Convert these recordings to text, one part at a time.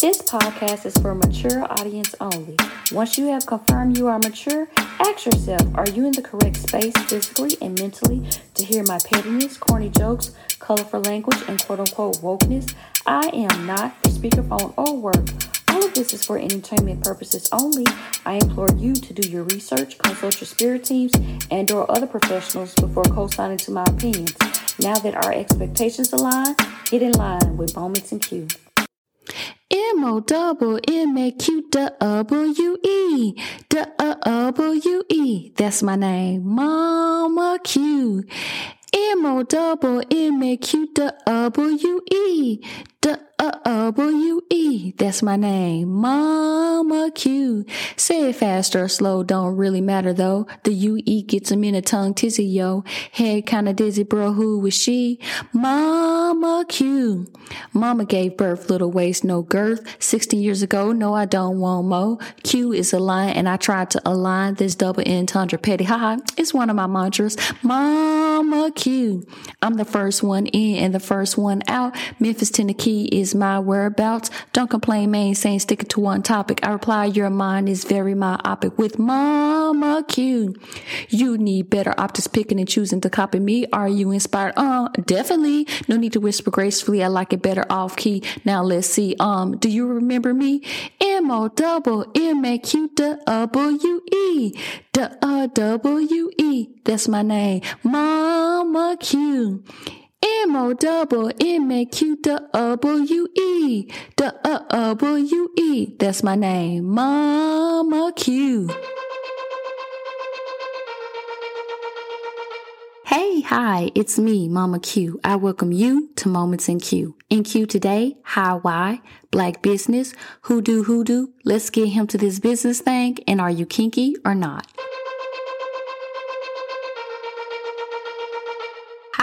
This podcast is for mature audience only. Once you have confirmed you are mature, ask yourself are you in the correct space physically and mentally to hear my pettiness, corny jokes, colorful language, and quote unquote wokeness? I am not a speakerphone or work. All of this is for entertainment purposes only. I implore you to do your research, consult your spirit teams, and or other professionals before co-signing to my opinions. Now that our expectations align, get in line with Moments in Queue. M O double M A Q W E W E. That's my name, MommaQueue. M O double M A Q W E W E. That's my name, MommaQueue. Say it faster or slow, don't really matter though. The U E gets him in a tongue tizzy, yo. Head kinda dizzy, bro. Who was she? MommaQueue. Mama gave birth, little waist, no girth. 16 years ago, no, I don't want mo. Q is a line, and I tried to align this double entendre petty. Haha, it's one of my mantras. MommaQueue. I'm the first one in and the first one out. Memphis, Tennessee is my whereabouts. Don't complain, man, saying sticking to one topic. I reply, your mind is very myopic with MommaQueue. You need better optics picking and choosing to copy me. Are you inspired? Uh, definitely. No need to whisper gracefully. I like it better off key. Now let's see. Um, do you remember me? M O double M A Q W E W E. That's my name. MommaQueue. M O double M A Q W E W E. That's my name, MommaQueue. Hey, hi, it's me, MommaQueue. I welcome you to Moments in Queue. In Queue today, how, why, black business, who do, who do. Let's get him to this business thing. And are you kinky or Knot?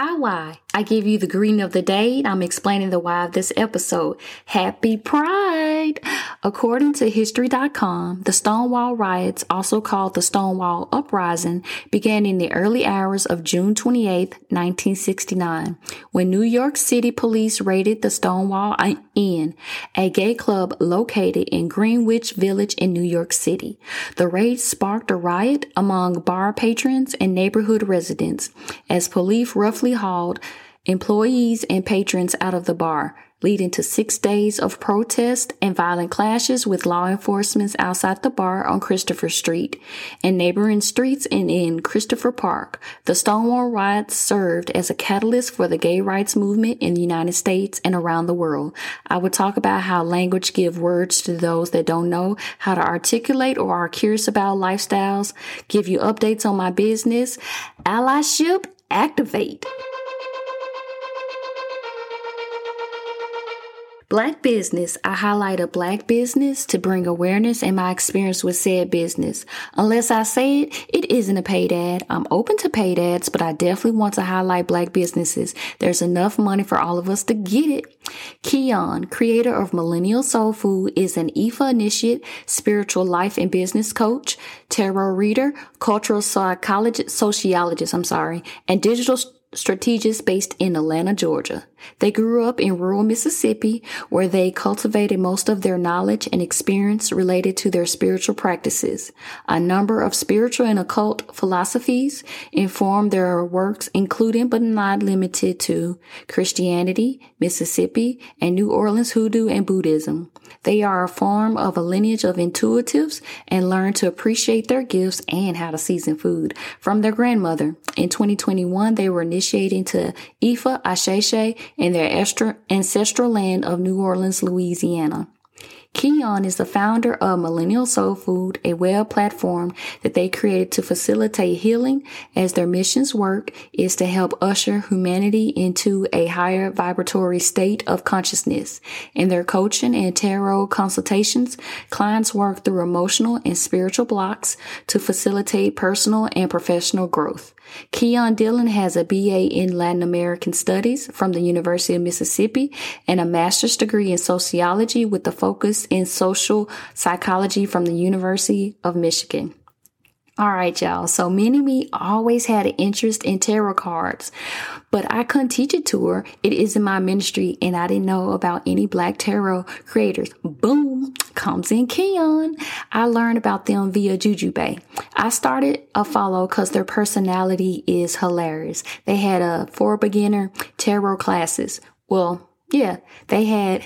Hi, why? I give you the greeting of the day. I'm explaining the why of this episode. Happy Pride! According to History.com, the Stonewall riots, also called the Stonewall Uprising, began in the early hours of June 28, 1969, when New York City police raided the Stonewall Inn, a gay club located in Greenwich Village in New York City. The raid sparked a riot among bar patrons and neighborhood residents as police roughly hauled employees and patrons out of the bar, leading to six days of protest and violent clashes with law enforcement outside the bar on Christopher Street and neighboring streets and in Christopher Park. The Stonewall riots served as a catalyst for the gay rights movement in the United States and around the world. I would talk about how language give words to those that don't know how to articulate or are curious about lifestyles, give you updates on my business, allyship, activate. Black business. I highlight a black business to bring awareness and my experience with said business. Unless I say it, it isn't a paid ad. I'm open to paid ads, but I definitely want to highlight black businesses. There's enough money for all of us to get it. Keon, creator of Millennial Soul Food, is an IFA initiate, spiritual life and business coach, tarot reader, cultural psychologist, sociologist, I'm sorry, and digital strategist based in Atlanta, Georgia. They grew up in rural Mississippi where they cultivated most of their knowledge and experience related to their spiritual practices. A number of spiritual and occult philosophies inform their works, including but not limited to Christianity, Mississippi, and New Orleans hoodoo and Buddhism. They are a form of a lineage of intuitives and learn to appreciate their gifts and how to season food from their grandmother. In 2021, they were initiated into Ifa Asheshe in their ancestral land of New Orleans, Louisiana. Keon is the founder of Millennial Soul Food, a web platform that they created to facilitate healing as their mission's work is to help usher humanity into a higher vibratory state of consciousness. In their coaching and tarot consultations, clients work through emotional and spiritual blocks to facilitate personal and professional growth. Keon Dillon has a BA in Latin American Studies from the University of Mississippi and a master's degree in sociology with a focus in social psychology from the University of Michigan. All right, y'all. So Mini me always had an interest in tarot cards, but I couldn't teach it to her. It isn't my ministry, and I didn't know about any Black Tarot creators. Boom, comes in Keon. I learned about them via Jujubee. I started a follow because their personality is hilarious. They had a for beginner tarot classes. Well, yeah, they had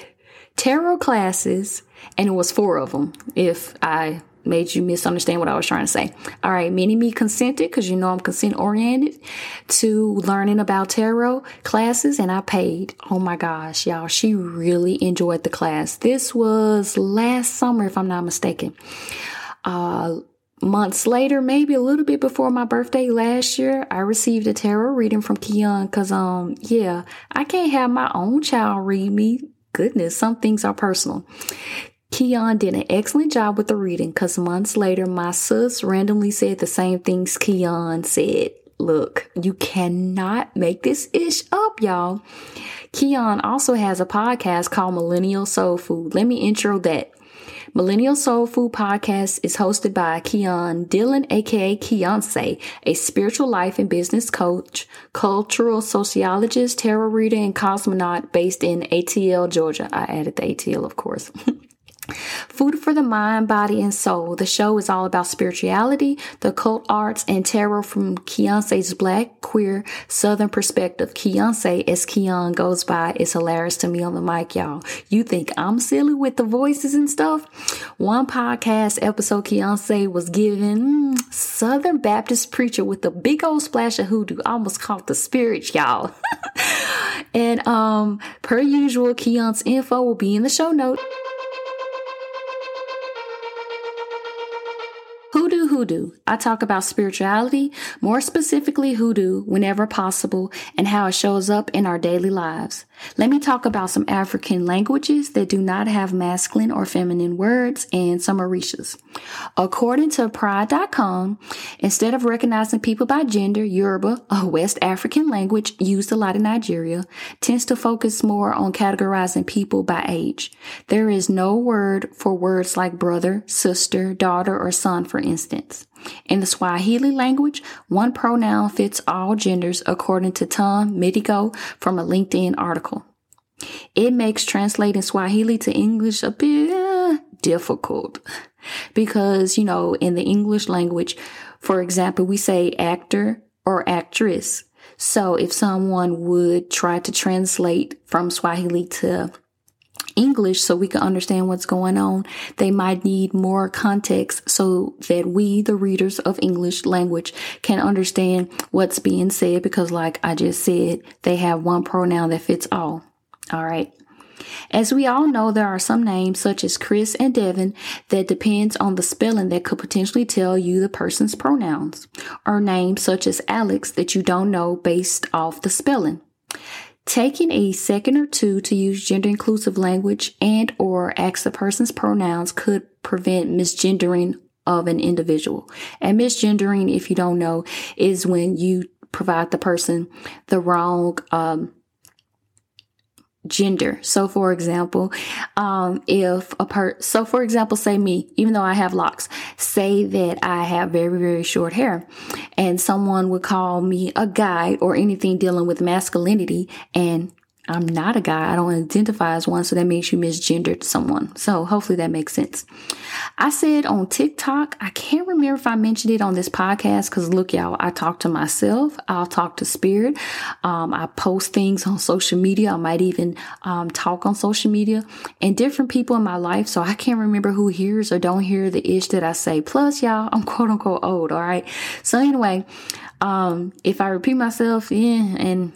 tarot classes, and it was four of them. If I made you misunderstand what I was trying to say. All right, Mini Me consented because you know I'm consent oriented to learning about tarot classes and I paid. Oh my gosh, y'all, she really enjoyed the class. This was last summer, if I'm not mistaken. Uh, months later, maybe a little bit before my birthday last year, I received a tarot reading from Keon because, um, yeah, I can't have my own child read me. Goodness, some things are personal. Keon did an excellent job with the reading because months later, my sis randomly said the same things Keon said. Look, you cannot make this ish up, y'all. Keon also has a podcast called Millennial Soul Food. Let me intro that. Millennial Soul Food Podcast is hosted by Keon Dillon, aka Keonce, a spiritual life and business coach, cultural sociologist, tarot reader, and cosmonaut based in ATL, Georgia. I added the ATL, of course. Food for the mind, body, and soul. The show is all about spirituality, the occult arts, and tarot from Keonce's black, queer, southern perspective. Keonce, as Keon goes by, is hilarious to me on the mic, y'all. You think I'm silly with the voices and stuff? One podcast episode, Keonce was given Southern Baptist preacher with a big old splash of hoodoo, almost caught the spirit, y'all. and um, per usual, Keon's info will be in the show notes. Hoodoo Hoodoo. I talk about spirituality, more specifically hoodoo, whenever possible, and how it shows up in our daily lives. Let me talk about some African languages that do not have masculine or feminine words and some Orishas. According to Pride.com, instead of recognizing people by gender, Yoruba, a West African language used a lot in Nigeria, tends to focus more on categorizing people by age. There is no word for words like brother, sister, daughter, or son, for instance. In the Swahili language, one pronoun fits all genders according to Tom Midigo from a LinkedIn article. It makes translating Swahili to English a bit difficult because, you know, in the English language, for example, we say actor or actress. So if someone would try to translate from Swahili to English so we can understand what's going on, they might need more context so that we, the readers of English language, can understand what's being said because, like I just said, they have one pronoun that fits all. All right. As we all know, there are some names such as Chris and Devin that depends on the spelling that could potentially tell you the person's pronouns, or names such as Alex that you don't know based off the spelling. Taking a second or two to use gender inclusive language and or ask the person's pronouns could prevent misgendering of an individual. And misgendering, if you don't know, is when you provide the person the wrong um, gender. So for example, um, if a per, so for example, say me, even though I have locks, say that I have very, very short hair and someone would call me a guy or anything dealing with masculinity and I'm not a guy. I don't identify as one. So that means you misgendered someone. So hopefully that makes sense. I said on TikTok, I can't remember if I mentioned it on this podcast because look, y'all, I talk to myself. I'll talk to spirit. Um, I post things on social media. I might even um, talk on social media and different people in my life. So I can't remember who hears or don't hear the ish that I say. Plus, y'all, I'm quote unquote old. All right. So anyway, um, if I repeat myself, yeah, and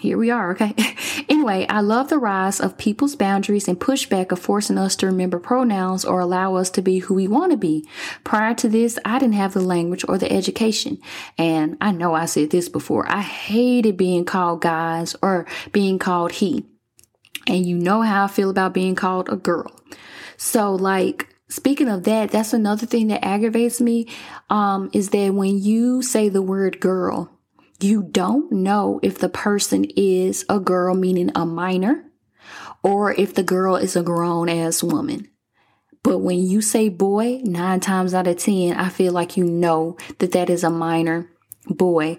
here we are, okay? anyway, I love the rise of people's boundaries and pushback of forcing us to remember pronouns or allow us to be who we want to be. Prior to this, I didn't have the language or the education. And I know I said this before. I hated being called guys or being called he. And you know how I feel about being called a girl. So like, Speaking of that, that's another thing that aggravates me, um, is that when you say the word girl, you don't know if the person is a girl, meaning a minor, or if the girl is a grown ass woman. But when you say boy, nine times out of 10, I feel like you know that that is a minor boy.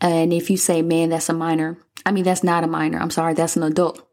And if you say, man, that's a minor, I mean, that's not a minor. I'm sorry, that's an adult.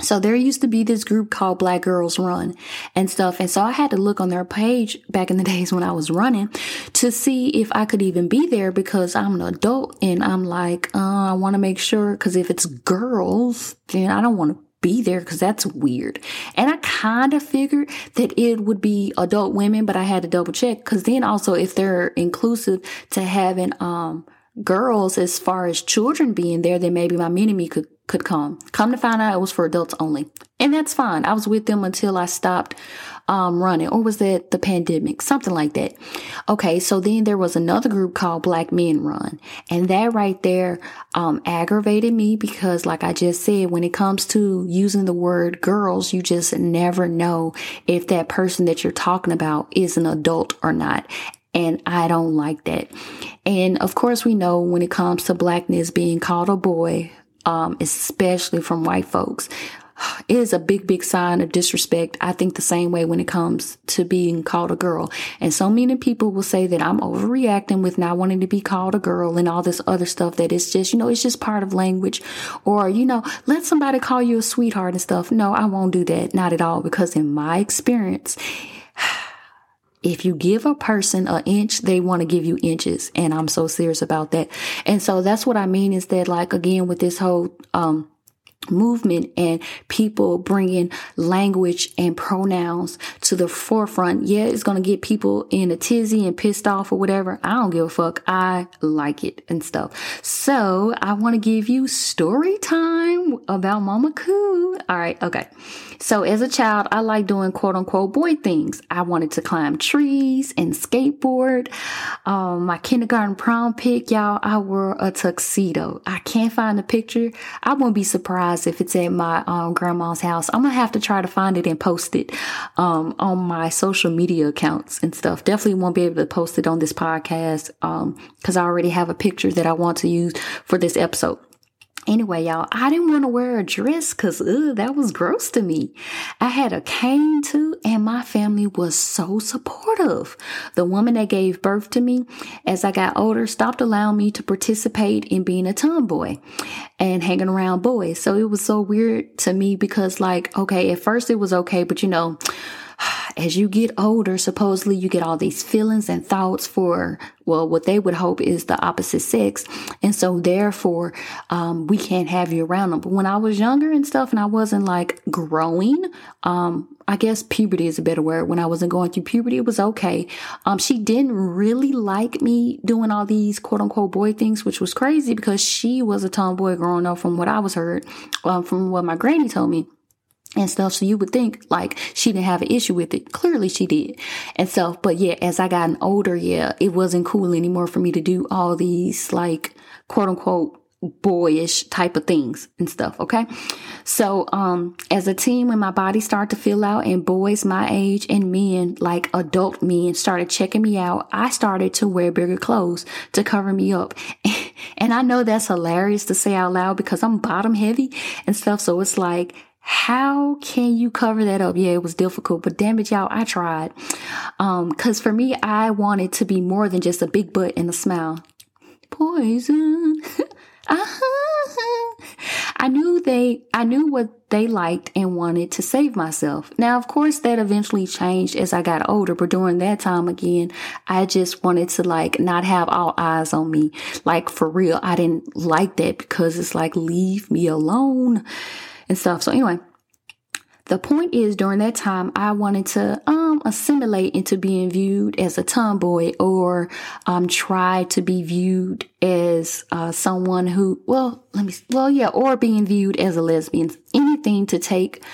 So there used to be this group called Black Girls Run and stuff. And so I had to look on their page back in the days when I was running to see if I could even be there because I'm an adult and I'm like, uh, I want to make sure because if it's girls, then I don't want to be there because that's weird. And I kind of figured that it would be adult women, but I had to double check because then also if they're inclusive to having, um, girls as far as children being there, then maybe my mini me could could come. Come to find out it was for adults only. And that's fine. I was with them until I stopped um, running or was that the pandemic? Something like that. Okay. So then there was another group called Black Men Run and that right there, um, aggravated me because like I just said, when it comes to using the word girls, you just never know if that person that you're talking about is an adult or not. And I don't like that. And of course, we know when it comes to blackness being called a boy, um, especially from white folks, it is a big, big sign of disrespect. I think the same way when it comes to being called a girl. And so many people will say that I'm overreacting with not wanting to be called a girl and all this other stuff that it's just, you know, it's just part of language. Or, you know, let somebody call you a sweetheart and stuff. No, I won't do that. Not at all. Because in my experience, if you give a person an inch, they want to give you inches. And I'm so serious about that. And so that's what I mean is that like, again, with this whole, um, movement and people bringing language and pronouns to the forefront. Yeah, it's going to get people in a tizzy and pissed off or whatever. I don't give a fuck. I like it and stuff. So I want to give you story time about MommaQueue. All right. Okay. So as a child, I like doing quote unquote boy things. I wanted to climb trees and skateboard. Um, my kindergarten prom pic, y'all, I wore a tuxedo. I can't find the picture. I won't be surprised if it's at my um, grandma's house. I'm gonna have to try to find it and post it um, on my social media accounts and stuff. Definitely won't be able to post it on this podcast because um, I already have a picture that I want to use for this episode. Anyway, y'all, I didn't want to wear a dress because that was gross to me. I had a cane too, and my family was so supportive. The woman that gave birth to me as I got older stopped allowing me to participate in being a tomboy and hanging around boys. So it was so weird to me because, like, okay, at first it was okay, but you know, as you get older, supposedly you get all these feelings and thoughts for, well, what they would hope is the opposite sex. And so therefore, um, we can't have you around them. But when I was younger and stuff and I wasn't like growing, um, I guess puberty is a better word. When I wasn't going through puberty, it was okay. Um, she didn't really like me doing all these quote unquote boy things, which was crazy because she was a tomboy growing up from what I was heard, um, from what my granny told me and stuff. So you would think like she didn't have an issue with it. Clearly she did. And so, but yeah, as I gotten older, yeah, it wasn't cool anymore for me to do all these like quote unquote boyish type of things and stuff. Okay. So, um, as a teen, when my body started to fill out and boys my age and men, like adult men started checking me out, I started to wear bigger clothes to cover me up. and I know that's hilarious to say out loud because I'm bottom heavy and stuff. So it's like, how can you cover that up? Yeah, it was difficult, but damn it, y'all, I tried. Um, cause for me, I wanted to be more than just a big butt and a smile. Poison. uh-huh. I knew they, I knew what they liked and wanted to save myself. Now, of course, that eventually changed as I got older, but during that time again, I just wanted to like not have all eyes on me. Like for real, I didn't like that because it's like, leave me alone and stuff. So anyway, the point is during that time, I wanted to, um, assimilate into being viewed as a tomboy or, um, try to be viewed as, uh, someone who, well, let me, well, yeah, or being viewed as a lesbian, anything to take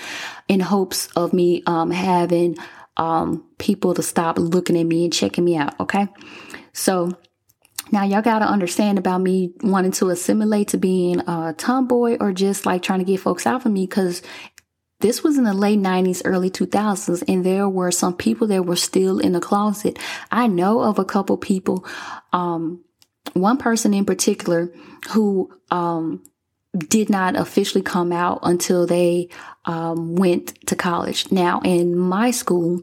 in hopes of me, um, having, um, people to stop looking at me and checking me out. Okay. So, now, y'all got to understand about me wanting to assimilate to being a tomboy or just like trying to get folks out of me because this was in the late 90s, early 2000s, and there were some people that were still in the closet. I know of a couple people, um, one person in particular who, um, did not officially come out until they um, went to college. Now, in my school,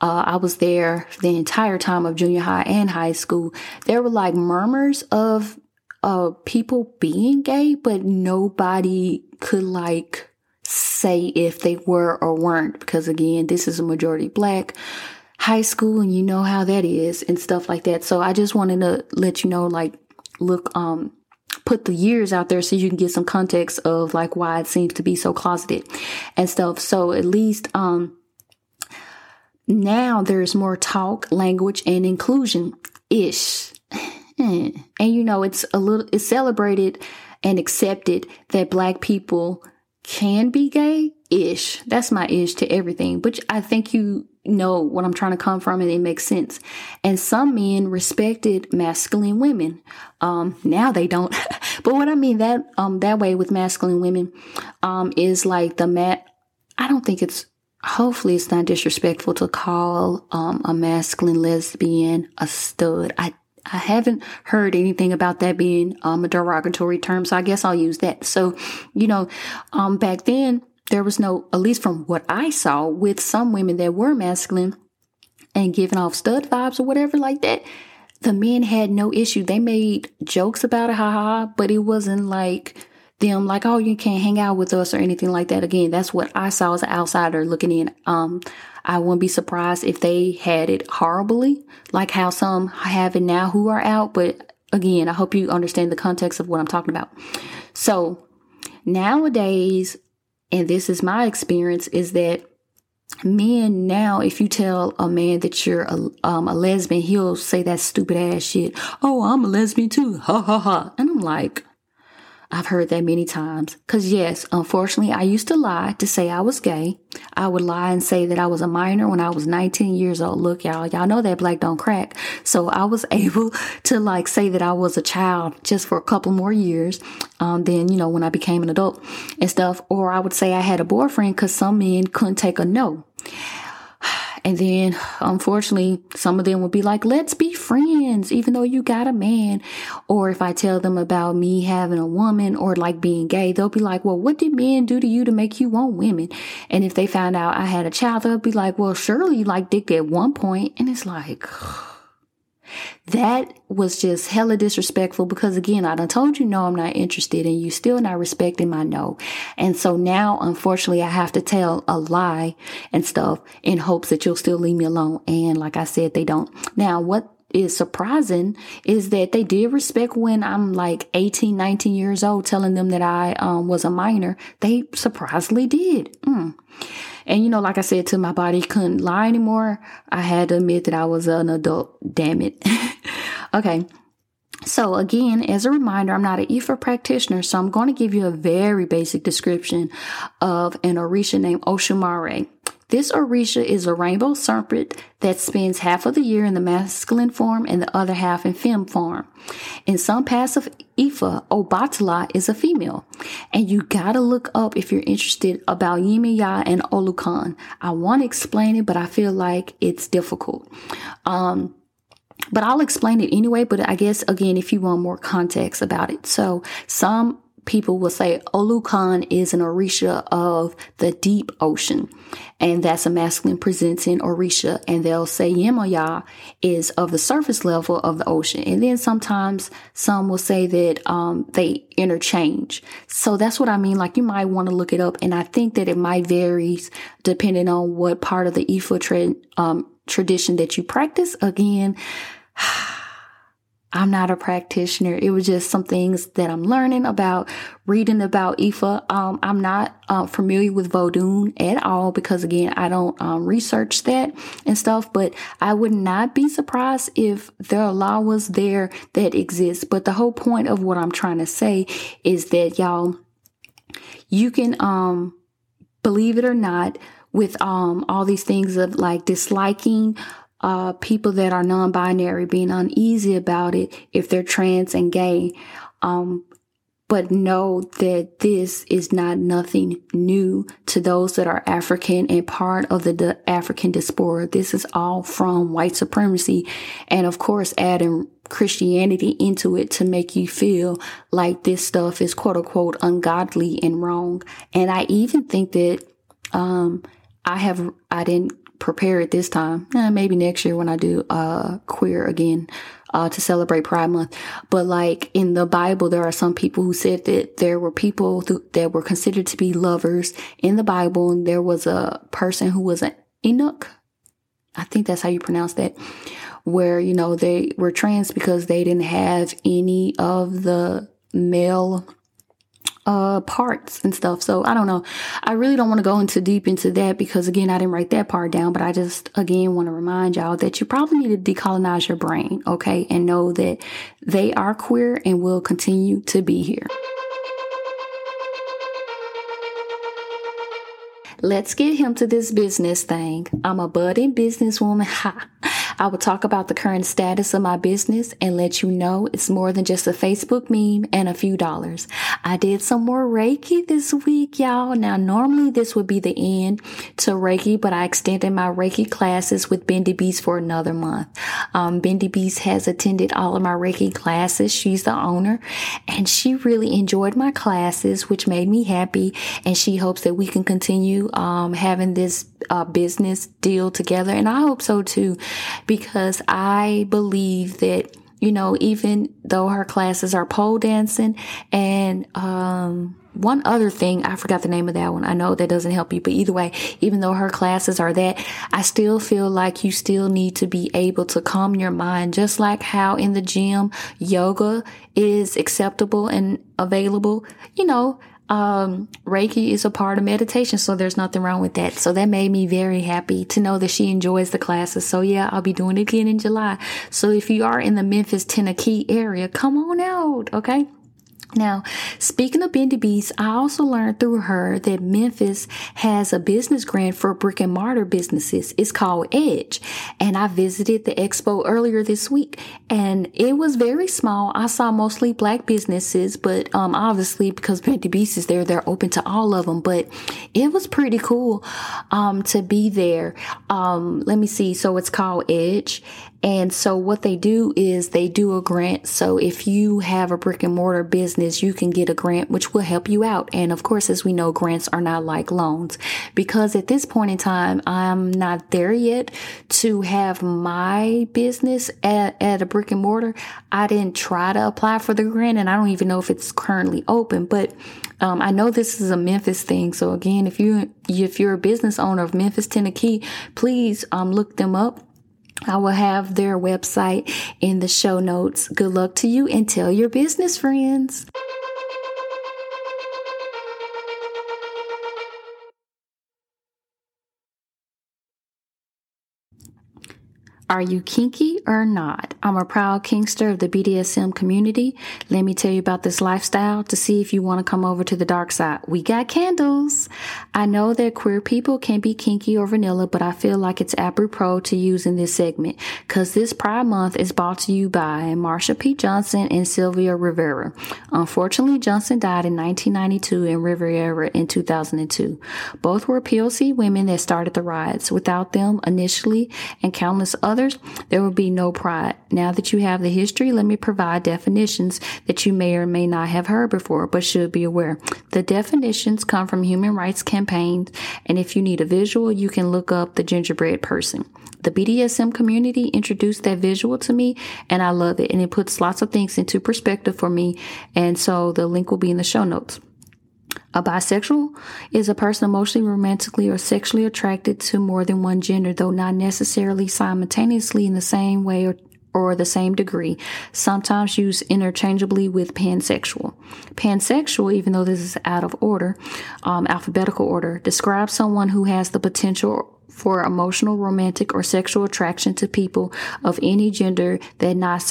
uh, I was there the entire time of junior high and high school. There were like murmurs of of people being gay, but nobody could like say if they were or weren't because again, this is a majority black high school and you know how that is and stuff like that. So I just wanted to let you know like look um put the years out there so you can get some context of like why it seems to be so closeted and stuff. So at least um now there's more talk, language and inclusion ish. and you know it's a little it's celebrated and accepted that black people can be gay ish. That's my ish to everything. But I think you know what I'm trying to come from and it makes sense. And some men respected masculine women. Um, now they don't. but what I mean that, um, that way with masculine women, um, is like the mat. I don't think it's, hopefully it's not disrespectful to call, um, a masculine lesbian a stud. I, I haven't heard anything about that being um, a derogatory term, so I guess I'll use that. So, you know, um, back then there was no, at least from what I saw with some women that were masculine and giving off stud vibes or whatever like that, the men had no issue. They made jokes about it, haha, but it wasn't like them like, oh, you can't hang out with us or anything like that. Again, that's what I saw as an outsider looking in. Um, I wouldn't be surprised if they had it horribly, like how some have it now who are out. But again, I hope you understand the context of what I'm talking about. So nowadays, and this is my experience, is that men now, if you tell a man that you're a, um, a lesbian, he'll say that stupid ass shit. Oh, I'm a lesbian too. Ha ha ha. And I'm like, I've heard that many times. Cause yes, unfortunately, I used to lie to say I was gay. I would lie and say that I was a minor when I was 19 years old. Look, y'all, y'all know that black don't crack. So I was able to like say that I was a child just for a couple more years. Um, then, you know, when I became an adult and stuff, or I would say I had a boyfriend cause some men couldn't take a no. And then, unfortunately, some of them will be like, let's be friends, even though you got a man. Or if I tell them about me having a woman or like being gay, they'll be like, well, what did men do to you to make you want women? And if they found out I had a child, they'll be like, well, surely you like dick at one point. And it's like, that was just hella disrespectful because again, I done told you no, I'm not interested and you still not respecting my no. And so now, unfortunately, I have to tell a lie and stuff in hopes that you'll still leave me alone. And like I said, they don't. Now, what is surprising is that they did respect when I'm like 18, 19 years old, telling them that I um, was a minor. They surprisingly did. Mm. And you know, like I said, to my body couldn't lie anymore. I had to admit that I was an adult. Damn it. okay. So again, as a reminder, I'm not an Ifa practitioner, so I'm going to give you a very basic description of an Orisha named Oshumare. This Orisha is a rainbow serpent that spends half of the year in the masculine form and the other half in fem form. In some parts of Ifa, Obatala is a female. And you gotta look up if you're interested about Yemaya and Olokun. I want to explain it, but I feel like it's difficult. Um, but I'll explain it anyway. But I guess again, if you want more context about it. So some people will say Olokun is an Orisha of the deep ocean. And that's a masculine presenting Orisha. And they'll say Yemaya is of the surface level of the ocean. And then sometimes some will say that um, they interchange. So that's what I mean. Like you might want to look it up. And I think that it might vary depending on what part of the Ifa tra- um, tradition that you practice. Again, I'm not a practitioner. It was just some things that I'm learning about, reading about Ifa. Um, I'm not uh, familiar with Vodun at all because again, I don't um, research that and stuff, but I would not be surprised if their law was there that exists. But the whole point of what I'm trying to say is that y'all, you can, um, believe it or not, with um all these things of like disliking uh, people that are non-binary being uneasy about it if they're trans and gay. Um, but know that this is not nothing new to those that are African and part of the, the African diaspora. This is all from white supremacy. And of course, adding Christianity into it to make you feel like this stuff is quote unquote ungodly and wrong. And I even think that, um, I have, I didn't prepare it this time. Eh, maybe next year when I do uh, queer again. uh, to celebrate Pride Month. But like in the Bible, there are some people who said that there were people th- that were considered to be lovers in the Bible. And there was a person who was an Enoch. I think that's how you pronounce that where, you know, they were trans because they didn't have any of the male uh parts and stuff. So I don't know. I really don't want to go into deep into that because again, I didn't write that part down, but I just again want to remind y'all that you probably need to decolonize your brain, okay? And know that they are queer and will continue to be here. Let's get him to this business thing. I'm a budding businesswoman. Ha. I will talk about the current status of my business and let you know it's more than just a Facebook meme and a few dollars. I did some more Reiki this week, y'all. Now, normally this would be the end to Reiki, but I extended my Reiki classes with Bendy Beast for another month. Um, Bendy Beast has attended all of my Reiki classes. She's the owner and she really enjoyed my classes, which made me happy. And she hopes that we can continue, um, having this uh, business deal together. And I hope so too, because I believe that, you know, even though her classes are pole dancing and, um, one other thing, I forgot the name of that one. I know that doesn't help you, but either way, even though her classes are that, I still feel like you still need to be able to calm your mind, just like how in the gym, yoga is acceptable and available. You know, um, Reiki is a part of meditation, so there's nothing wrong with that. So that made me very happy to know that she enjoys the classes. So yeah, I'll be doing it again in July. So if you are in the Memphis, Tennessee area, come on out, okay? Now, speaking of Bendy Beast, I also learned through her that Memphis has a business grant for brick and mortar businesses. It's called Edge. And I visited the expo earlier this week and it was very small. I saw mostly black businesses, but um, obviously because Bendy Beast is there, they're open to all of them. But it was pretty cool um, to be there. Um, let me see. So it's called Edge. And so what they do is they do a grant. So if you have a brick and mortar business, you can get a grant, which will help you out. And of course, as we know, grants are not like loans because at this point in time, I'm not there yet to have my business at, at a brick and mortar. I didn't try to apply for the grant and I don't even know if it's currently open, but um, I know this is a Memphis thing. So again, if you, if you're a business owner of Memphis, Tennessee, please, um, look them up I will have their website in the show notes. Good luck to you and tell your business friends. Are you kinky or Knot? I'm a proud kinkster of the BDSM community. Let me tell you about this lifestyle to see if you want to come over to the dark side. We got candles. I know that queer people can be kinky or vanilla, but I feel like it's apropos to use in this segment because this Pride Month is brought to you by Marsha P. Johnson and Sylvia Rivera. Unfortunately, Johnson died in 1992 and Rivera in 2002. Both were POC women that started the riots. Without them initially and countless other there will be no pride. Now that you have the history, let me provide definitions that you may or may not have heard before, but should be aware. The definitions come from human rights campaigns, and if you need a visual, you can look up the genderbread person. The BDSM community introduced that visual to me, and I love it, and it puts lots of things into perspective for me, and so the link will be in the show notes. A bisexual is a person emotionally, romantically, or sexually attracted to more than one gender, though not necessarily simultaneously in the same way or, or the same degree, sometimes used interchangeably with pansexual. Pansexual, even though this is out of order, um, alphabetical order, describes someone who has the potential for emotional, romantic, or sexual attraction to people of any gender that not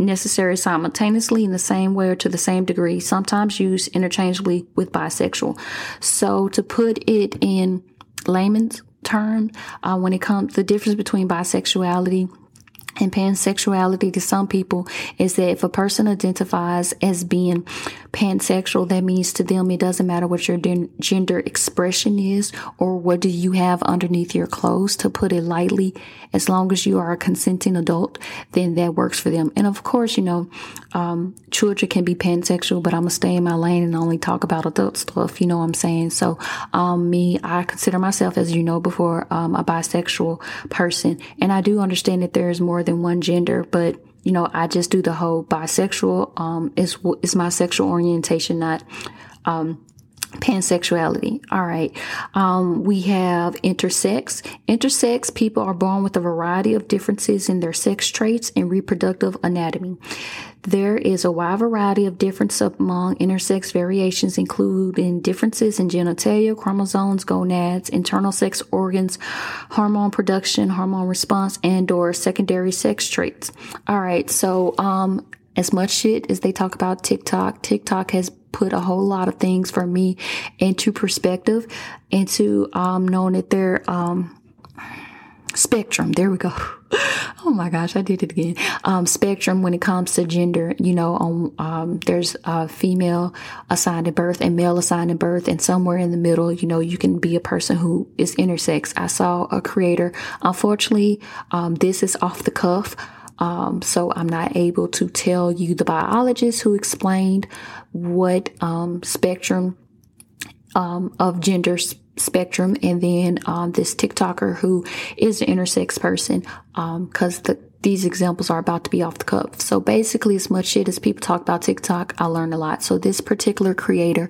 necessary simultaneously in the same way or to the same degree, sometimes used interchangeably with bisexual. So to put it in layman's terms, uh, when it comes the difference between bisexuality and pansexuality to some people is that if a person identifies as being pansexual, that means to them it doesn't matter what your gender expression is or what do you have underneath your clothes, to put it lightly. As long as you are a consenting adult, then that works for them. And of course, you know, um, children can be pansexual, but I'm gonna stay in my lane and only talk about adult stuff. You know what I'm saying? So, um, me, I consider myself, as you know before, um, a bisexual person, and I do understand that there is more than one gender, but you know, I just do the whole bisexual. Um, is is my sexual orientation not um pansexuality. All right. Um, we have intersex. Intersex people are born with a variety of differences in their sex traits and reproductive anatomy. There is a wide variety of difference among intersex variations, including differences in genitalia, chromosomes, gonads, internal sex organs, hormone production, hormone response, and or secondary sex traits. All right. So, um, as much shit as they talk about TikTok, TikTok has put a whole lot of things for me into perspective, into um, knowing that they're um, spectrum. There we go. oh my gosh, I did it again. Um, spectrum when it comes to gender, you know, um, there's a female assigned at birth and male assigned at birth. And somewhere in the middle, you know, you can be a person who is intersex. I saw a creator. Unfortunately, um, this is off the cuff. Um, so I'm not able to tell you the biologist who explained what um, spectrum um, of gender spectrum, and then um, this TikToker who is an intersex person, because um, the these examples are about to be off the cuff. So basically, as much shit as people talk about TikTok, I learned a lot. So this particular creator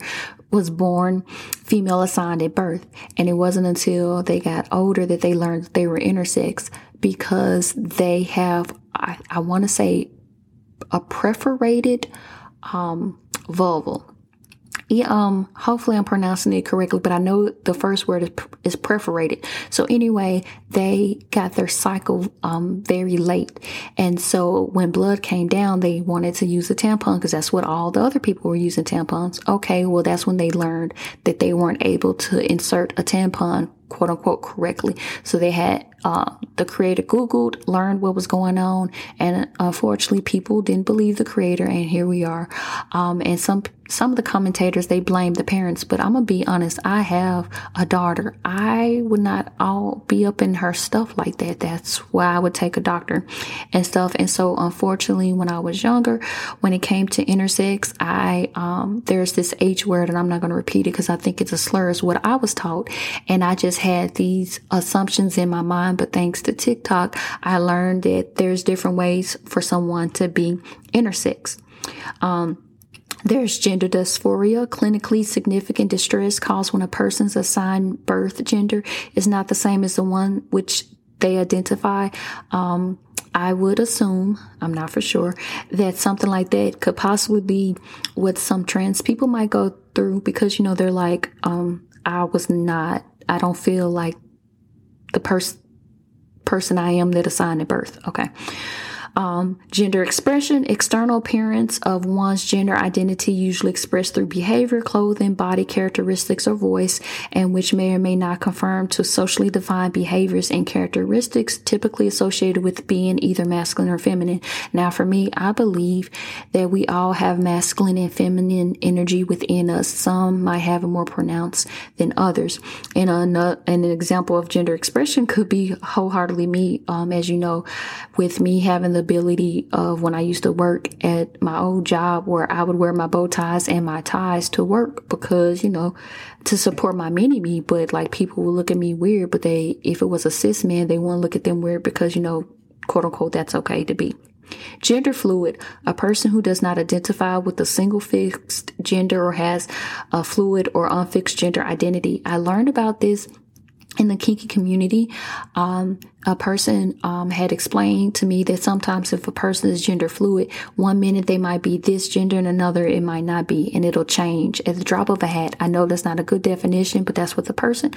was born female assigned at birth, and it wasn't until they got older that they learned they were intersex because they have, I, I want to say, a perforated um, vulval. Yeah, um, hopefully I'm pronouncing it correctly, but I know the first word is, is perforated. So anyway, they got their cycle, um, very late. And so when blood came down, they wanted to use a tampon because that's what all the other people were using tampons. Okay. Well, that's when they learned that they weren't able to insert a tampon quote unquote correctly. So they had uh, the creator Googled, learned what was going on, and unfortunately, people didn't believe the creator, and here we are. Um, and some some of the commentators they blame the parents, but I'm gonna be honest. I have a daughter. I would not all be up in her stuff like that. That's why I would take a doctor and stuff. And so, unfortunately, when I was younger, when it came to intersex, I um, there's this H word, and I'm not gonna repeat it because I think it's a slur. Is what I was taught, and I just had these assumptions in my mind but thanks to TikTok, I learned that there's different ways for someone to be intersex. Um, there's gender dysphoria, clinically significant distress caused when a person's assigned birth gender is not the same as the one which they identify. Um, I would assume, I'm not for sure, that something like that could possibly be what some trans people might go through because, you know, they're like, um, I was not, I don't feel like the person person I am that assigned at birth. Okay. Um, gender expression, external appearance of one's gender identity, usually expressed through behavior, clothing, body characteristics, or voice, and which may or may not conform to socially defined behaviors and characteristics typically associated with being either masculine or feminine. Now, for me, I believe that we all have masculine and feminine energy within us. Some might have it more pronounced than others. And an, an example of gender expression could be wholeheartedly me, um, as you know, with me having the ability of when I used to work at my old job where I would wear my bow ties and my ties to work because, you know, to support my mini me, but like people would look at me weird, but they, if it was a cis man, they wouldn't look at them weird because, you know, quote unquote, that's okay to be. Gender fluid, a person who does not identify with a single fixed gender or has a fluid or unfixed gender identity. I learned about this in the kinky community, um, a person um, had explained to me that sometimes if a person is gender fluid, one minute they might be this gender and another it might not be, and it'll change at the drop of a hat. I know that's not a good definition, but that's what the person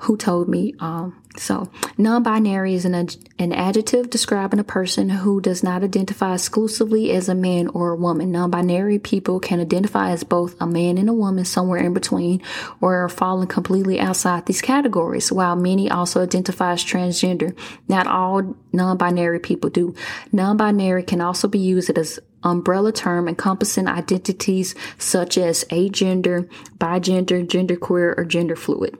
who told me. Um, so, non-binary is an, an adjective describing a person who does not identify exclusively as a man or a woman. Non-binary people can identify as both a man and a woman, somewhere in between, or are falling completely outside these categories. While many also identify as transgender, not all non-binary people do. Non-binary can also be used as umbrella term encompassing identities such as agender, bigender, genderqueer, or gender fluid.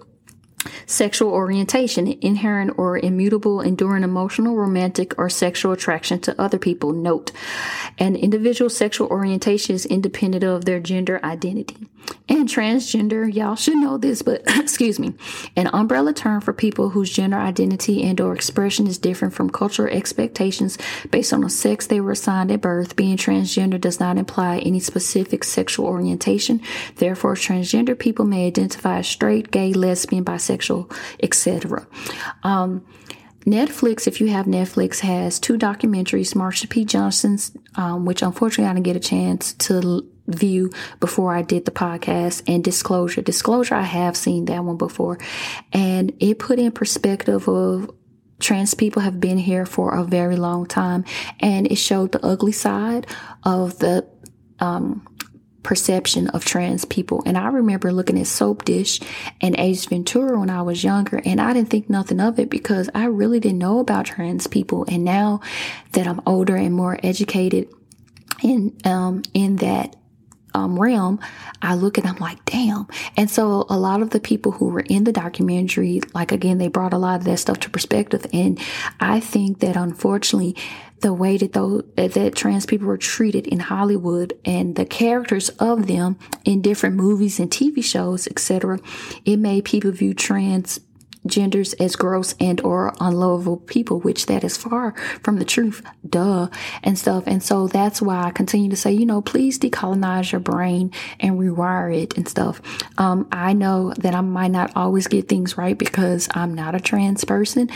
Sexual orientation, inherent or immutable, enduring emotional, romantic, or sexual attraction to other people. Note, an individual's sexual orientation is independent of their gender identity. And transgender, y'all should know this, but excuse me, an umbrella term for people whose gender identity and or expression is different from cultural expectations based on the sex they were assigned at birth. Being transgender does not imply any specific sexual orientation. Therefore, transgender people may identify as straight, gay, lesbian, bisexual, etc. Um, Netflix, if you have Netflix, has two documentaries, Marsha P. Johnson's, um, which unfortunately I didn't get a chance to view before I did the podcast, and Disclosure. Disclosure, I have seen that one before, and it put in perspective of trans people have been here for a very long time, and it showed the ugly side of the um, perception of trans people. And I remember looking at Soapdish and Ace Ventura when I was younger, and I didn't think nothing of it because I really didn't know about trans people. And now that I'm older and more educated in um, in that um, realm, I look and I'm like, damn. And so a lot of the people who were in the documentary, like again, they brought a lot of that stuff to perspective. And I think that unfortunately, the way that those that trans people were treated in Hollywood and the characters of them in different movies and TV shows, etc., it made people view trans genders as gross and or unlovable people, which that is far from the truth, duh, and stuff. And so that's why I continue to say, you know, please decolonize your brain and rewire it and stuff. Um, I know that I might not always get things right because I'm not a trans person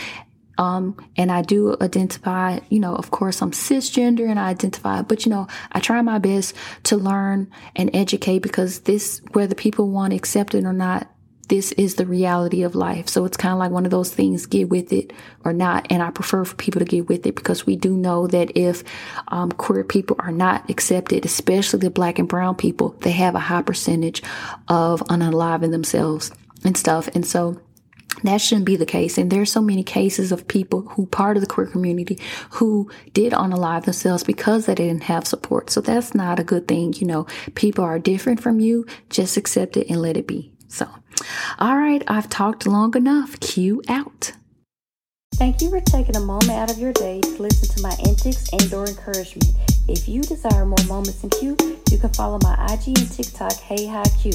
um, and I do identify, you know, of course I'm cisgender and I identify, but you know, I try my best to learn and educate because this, whether people want to accept it or not, this is the reality of life. So it's kind of like one of those things, get with it or not. And I prefer for people to get with it because we do know that if um, queer people are not accepted, especially the black and brown people, they have a high percentage of unaliving themselves and stuff. And so that shouldn't be the case. And there's so many cases of people who part of the queer community who did unalive themselves because they didn't have support. So that's not a good thing. You know, people are different from you. Just accept it and let it be. So, all right, I've talked long enough. Queue out. Thank you for taking a moment out of your day to listen to my antics and or encouragement. If you desire more Moments in Queue, you can follow my IG and TikTok, Hey Hi Q.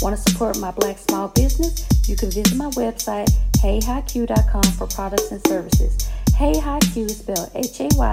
Want to support my black small business? You can visit my website, hayhiqueue.com for products and services. Hayhiqueue is spelled H-A-Y-H-I-Q-U-E-U-E.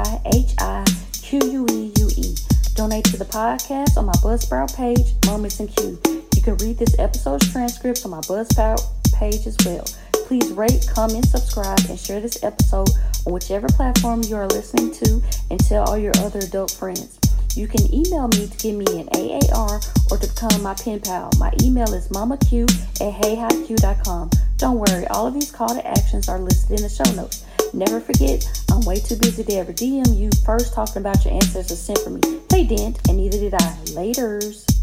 Donate to the podcast on my Buzzsprout page, Moments in Queue. You can read this episode's transcripts on my Buzzsprout page as well. Please rate, comment, subscribe, and share this episode on whichever platform you are listening to and tell all your other adult friends. You can email me to give me an AAR or to become my pen pal. My email is mommaqueue at hayhiqueue.com. Don't worry, all of these call to actions are listed in the show notes. Never forget, I'm way too busy to ever DM you first talking about your ancestors sent for me. They didn't, and neither did I. Laters.